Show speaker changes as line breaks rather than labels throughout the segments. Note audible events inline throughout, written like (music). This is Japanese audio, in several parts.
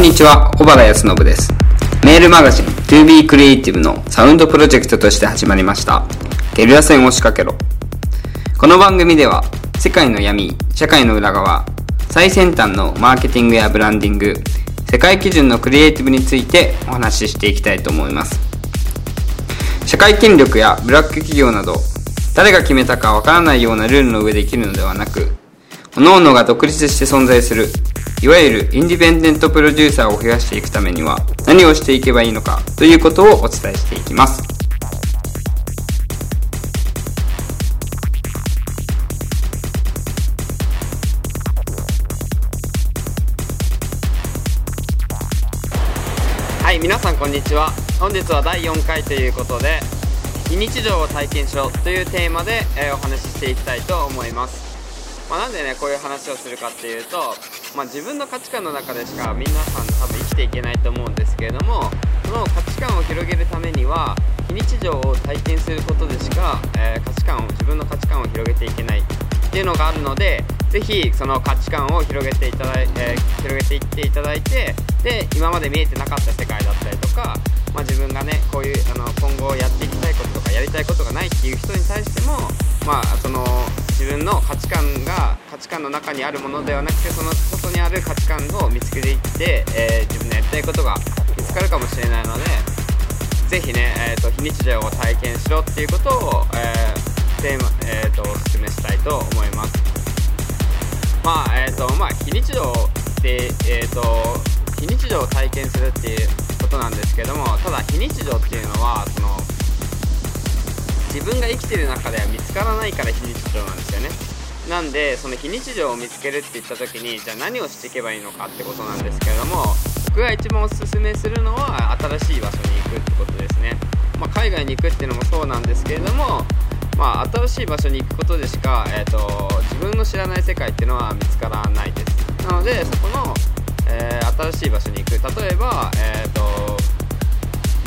んにちは、小原康信です。メールマガジン To Be Creative のサウンドプロジェクトとして始まりました。ゲリラ戦を仕掛けろ。この番組では、世界の闇、社会の裏側、最先端のマーケティングやブランディング、世界基準のクリエイティブについてお話ししていきたいと思います。社会権力やブラック企業など、誰が決めたかわからないようなルールの上で生きるのではなく、各々が独立して存在する、いわゆるインディペンデントプロデューサーを増やしていくためには何をしていけばいいのかということをお伝えしていきます。はい、皆さんこんにちは。本日は第4回ということで、非日常を体験しろというテーマで、えお話ししていきたいと思います。まあ、なんでねこういう話をするかっていうと、まあ、自分の価値観の中でしか皆さん多分生きていけないと思うんですけれどもその価値観を広げるためには非日常を体験することでしか、えー価値観を自分の価値観を広げていけないっていうのがあるのでぜひその価値観を広げていただい、えー広げていっていただいてで今まで見えてなかった世界だったりとか、まあ、自分がねこういうあの今後やっていきたいこととかやりたいことがないっていう人に対してもまあその自分の価値観が価値観の中にあるものではなくてその外にある価値観を見つけていって、えー自分のやりたいことが見つかるかもしれないのでぜひね、えー、と非日常を体験しろっていうことを、えーテーマえー、とお勧めしたいと思います。まあえっ、とまあ非日常ってえっ、と非日常を体験するっていうことなんですけどもただ非日常っていうのはその自分が生きてる中では見つからないから非日常なんですよね。なんでその非日常を見つけるって言った時にじゃあ何をしていけばいいのかってことなんですけれども僕が一番おすすめするのは新しい場所に行くってことですね、まあ、海外に行くっていうのもそうなんですけれどもまあ、新しい場所に行くことでしか、えー、と自分の知らない世界っていうのは見つからないです。なのでそこの、えー新しい場所に行く。例えば、えーと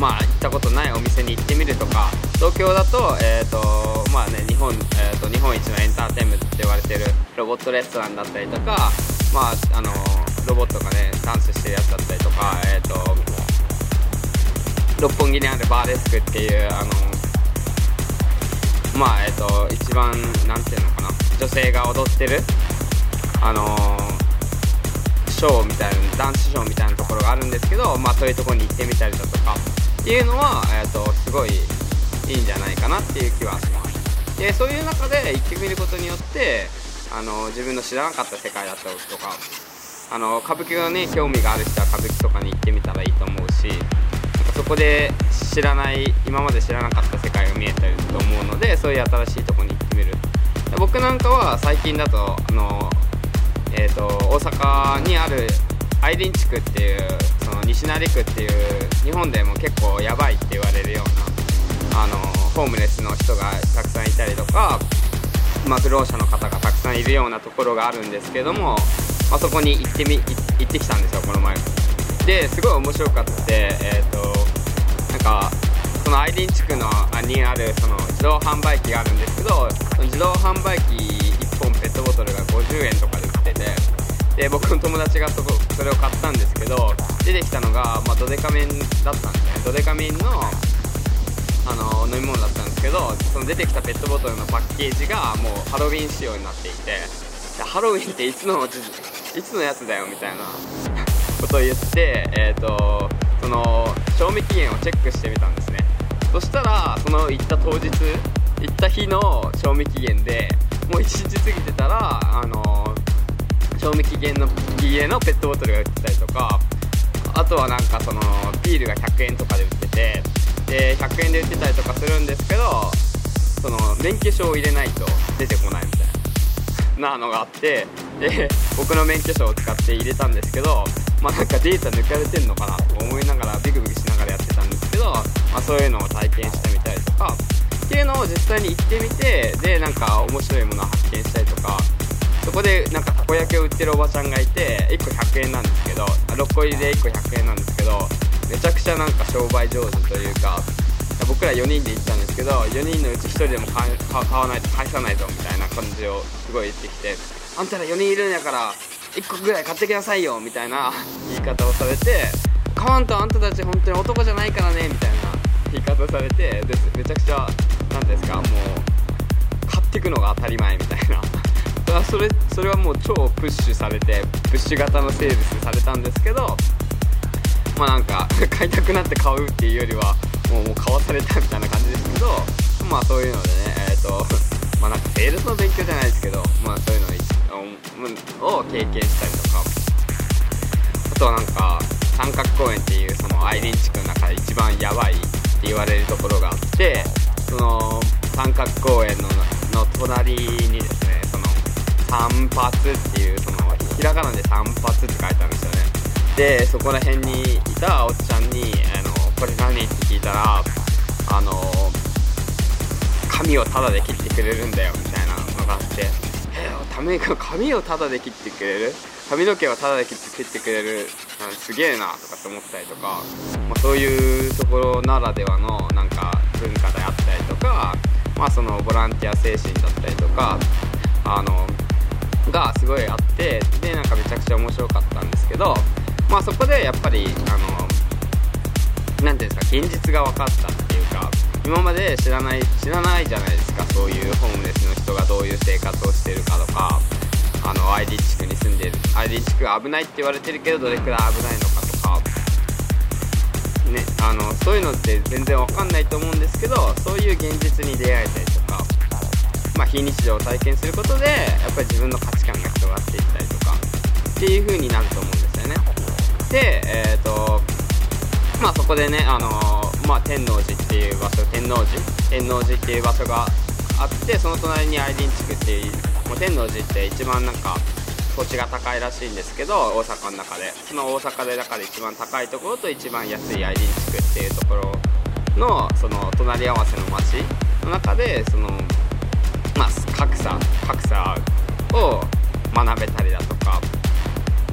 まあ、行ったことないお店に行ってみるとか東京だと,、えーとまあね日本えー、と日本一のエンターテインメントって言われてるロボットレストランだったりとか、まあ、あのロボットがねダンスしてるやつだったりとか、えー、と六本木にあるバーレスクっていうあのまあえっ、と一番なんていうのかな女性が踊ってるあのショーみたいなダンスショーみたいなところがあるんですけどまあそういうところに行ってみたりだとかっていうのはえっ、とすごいいいんじゃないかなっていう気はします。でそういう中で行ってみることによってあの自分の知らなかった世界だったりとかあの歌舞伎がね興味がある人は歌舞伎とかに行ってみたらいいと思うしそこで知らない今まで知らなかった世界が見えたりと思うのでそういう新しいとこに行ってみる。で僕なんかは最近だとあの、えー、と大阪にある愛林地区っていう西成区っていう日本でも結構やばいって言われるようなあのホームレスの人がたくさんいたりとか、まあ、不老者の方がたくさんいるようなところがあるんですけども、まあ、そこに行ってみ行ってきたんですよこの前。ですごい面白かったえっ、となんかそのアイデン地区のにあるその自動販売機があるんですけど自動販売機1本ペットボトルが50円とかでで僕の友達がそこそれを買ったんですけど出てきたのが、まあ、ドデカミンだったんですね。ドデカミンのあの飲み物だったんですけどその出てきたペットボトルのパッケージがもうハロウィン仕様になっていてハロウィンっていつのいつのやつだよみたいなことを言って、えー、とその賞味期限をチェックしてみたんですね。そしたらその行った当日行った日の賞味期限でもう1日過ぎてたらあの賞味期限の期限のペットボトルが売ってたりとかあとはなんかそのビールが100円とかで売っててで100円で売ってたりとかするんですけどその免許証を入れないと出てこないみたいななのがあってで僕の免許証を使って入れたんですけどまあなんかデータ抜かれてんのかなと思いながらビクビクしながらやってたんですけど、まあ、そういうのを体験してみたりとかっていうのを実際に行ってみてでなんか面白いものを発見したりとかそこでなんかたこ焼きを売ってるおばちゃんがいて1個100円なんですけど6個入りで1個100円なんですけどめちゃくちゃなんか商売上手というか僕ら4人で行ったんですけど4人のうち1人でも買わないと返さないとみたいな感じをすごい言ってきてあんたら4人いるんやから1個ぐらい買ってきなさいよみたいな (laughs) 言い方をされて買わんとあんたたち本当に男じゃないからねみたいな言い方をされてでめちゃくちゃ何ですかもう買ってくのが当たり前みたいなだからそれそれはもう超プッシュされてプッシュ型のセールスされたんですけどまあなんか (laughs) 買いたくなって買うっていうよりはもうもう買わされたみたいな感じですけどまあそういうのでねえっ、ー、とまあなんかセールスの勉強じゃないですけどまあそういうのを経験したりとかあとはなんか三角公園っていうそのアイリン地区の中で一番やばいって言われるところがあってその三角公園のの隣にですね散髪っていうそのひらがなで散髪って書いてあるんですよね。でそこら辺にいたおっちゃんに「あのこれ何?」って聞いたらあの髪をタダで切ってくれるんだよみたいなのがあって。えー、ため髪をタダで切ってくれる？髪の毛をタダで切ってくれる？すげえなとかって思ったりとか、まあ、そういうところならではのなんか文化であったりとか、まあ、そのボランティア精神だったりとかあのがすごいあってでなんかめちゃくちゃ面白かったんですけど、まあ、そこでやっぱりあの何ていうんですか現実が分かったっていうか今まで知らない知らないじゃないですかそういうホームレスの人がどういう生活をしてるかとかあの ID 地区に住んでる ID 地区が危ないって言われてるけどどれくらい危ないのかとかねあのそういうのって全然わかんないと思うんですけどそういう現実に出会えたりまあ、非日常を体験することでやっぱり自分の価値観が広がっていったりとかっていう風になると思うんですよね。でえっ、ー、とまあそこでねあのまあ、天王寺っていう場所天王寺？天王寺っていう場所があってその隣にアイデン地区っていうもう天王寺って一番なんか土地が高いらしいんですけど大阪の中で。その大阪でだから一番高いところと一番安いアイデン地区っていうところのその隣り合わせの町の中でその格差格差を学べたりだとか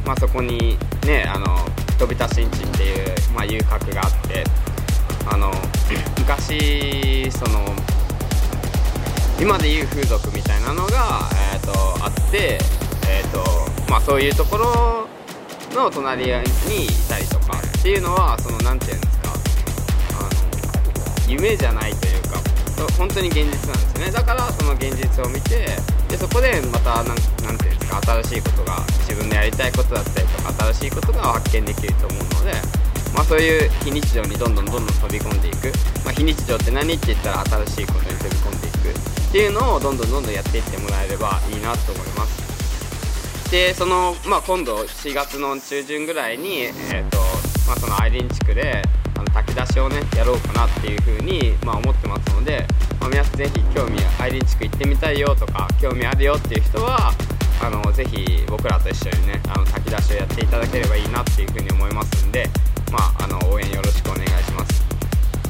まあそこにねあの飛び出しんちっていう、まあ、遊郭があってあの (clears throat) 昔その今でいう風俗みたいなのが、えーと、あって、えーとまあ、そういうところの隣にいたりとかっていうのはその何て言うんですかあの夢じゃないという本当に現実なんですよね。だからその現実を見てでそこでまた何て言うんですか新しいことが自分のやりたいことだったりとか新しいことが発見できると思うのでまあ、そういう非日常にどんどんどんどん飛び込んでいく、まあ、非日常って何って言ったら新しいことに飛び込んでいく。っていうのをどんどんどんどんやっていってもらえればいいなと思います。でその、まあ、今度4月の中旬ぐらいに、えーとまあ、そのアイリン地区であの炊き出しをねやろうかなっていうふうに、まあ、思ってますので、まあ、皆さんぜひ興味アイリン地区行ってみたいよとか興味あるよっていう人はあのぜひ僕らと一緒にねあの炊き出しをやっていただければいいなっていうふうに思いますんでまあ、あの応援よろしくお願いします。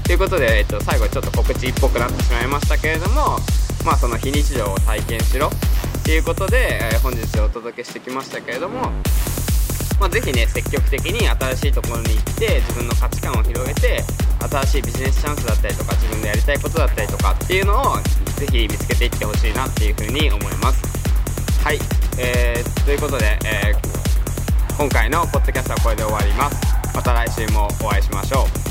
ということで、えっと、最後ちょっと告知っぽくなってしまいましたけれどもまあその非日常を体験しろっていうことで、えー、本日お届けしてきましたけれどもまあ、ぜひね積極的に新しいところに行って自分の価値観を広げて新しいビジネスチャンスだったりとか自分でやりたいことだったりとかっていうのをぜひ見つけていってほしいなっていうふうに思います。はい、えー、ということで、えー、今回のポッドキャストはこれで終わります。また来週もお会いしましょう。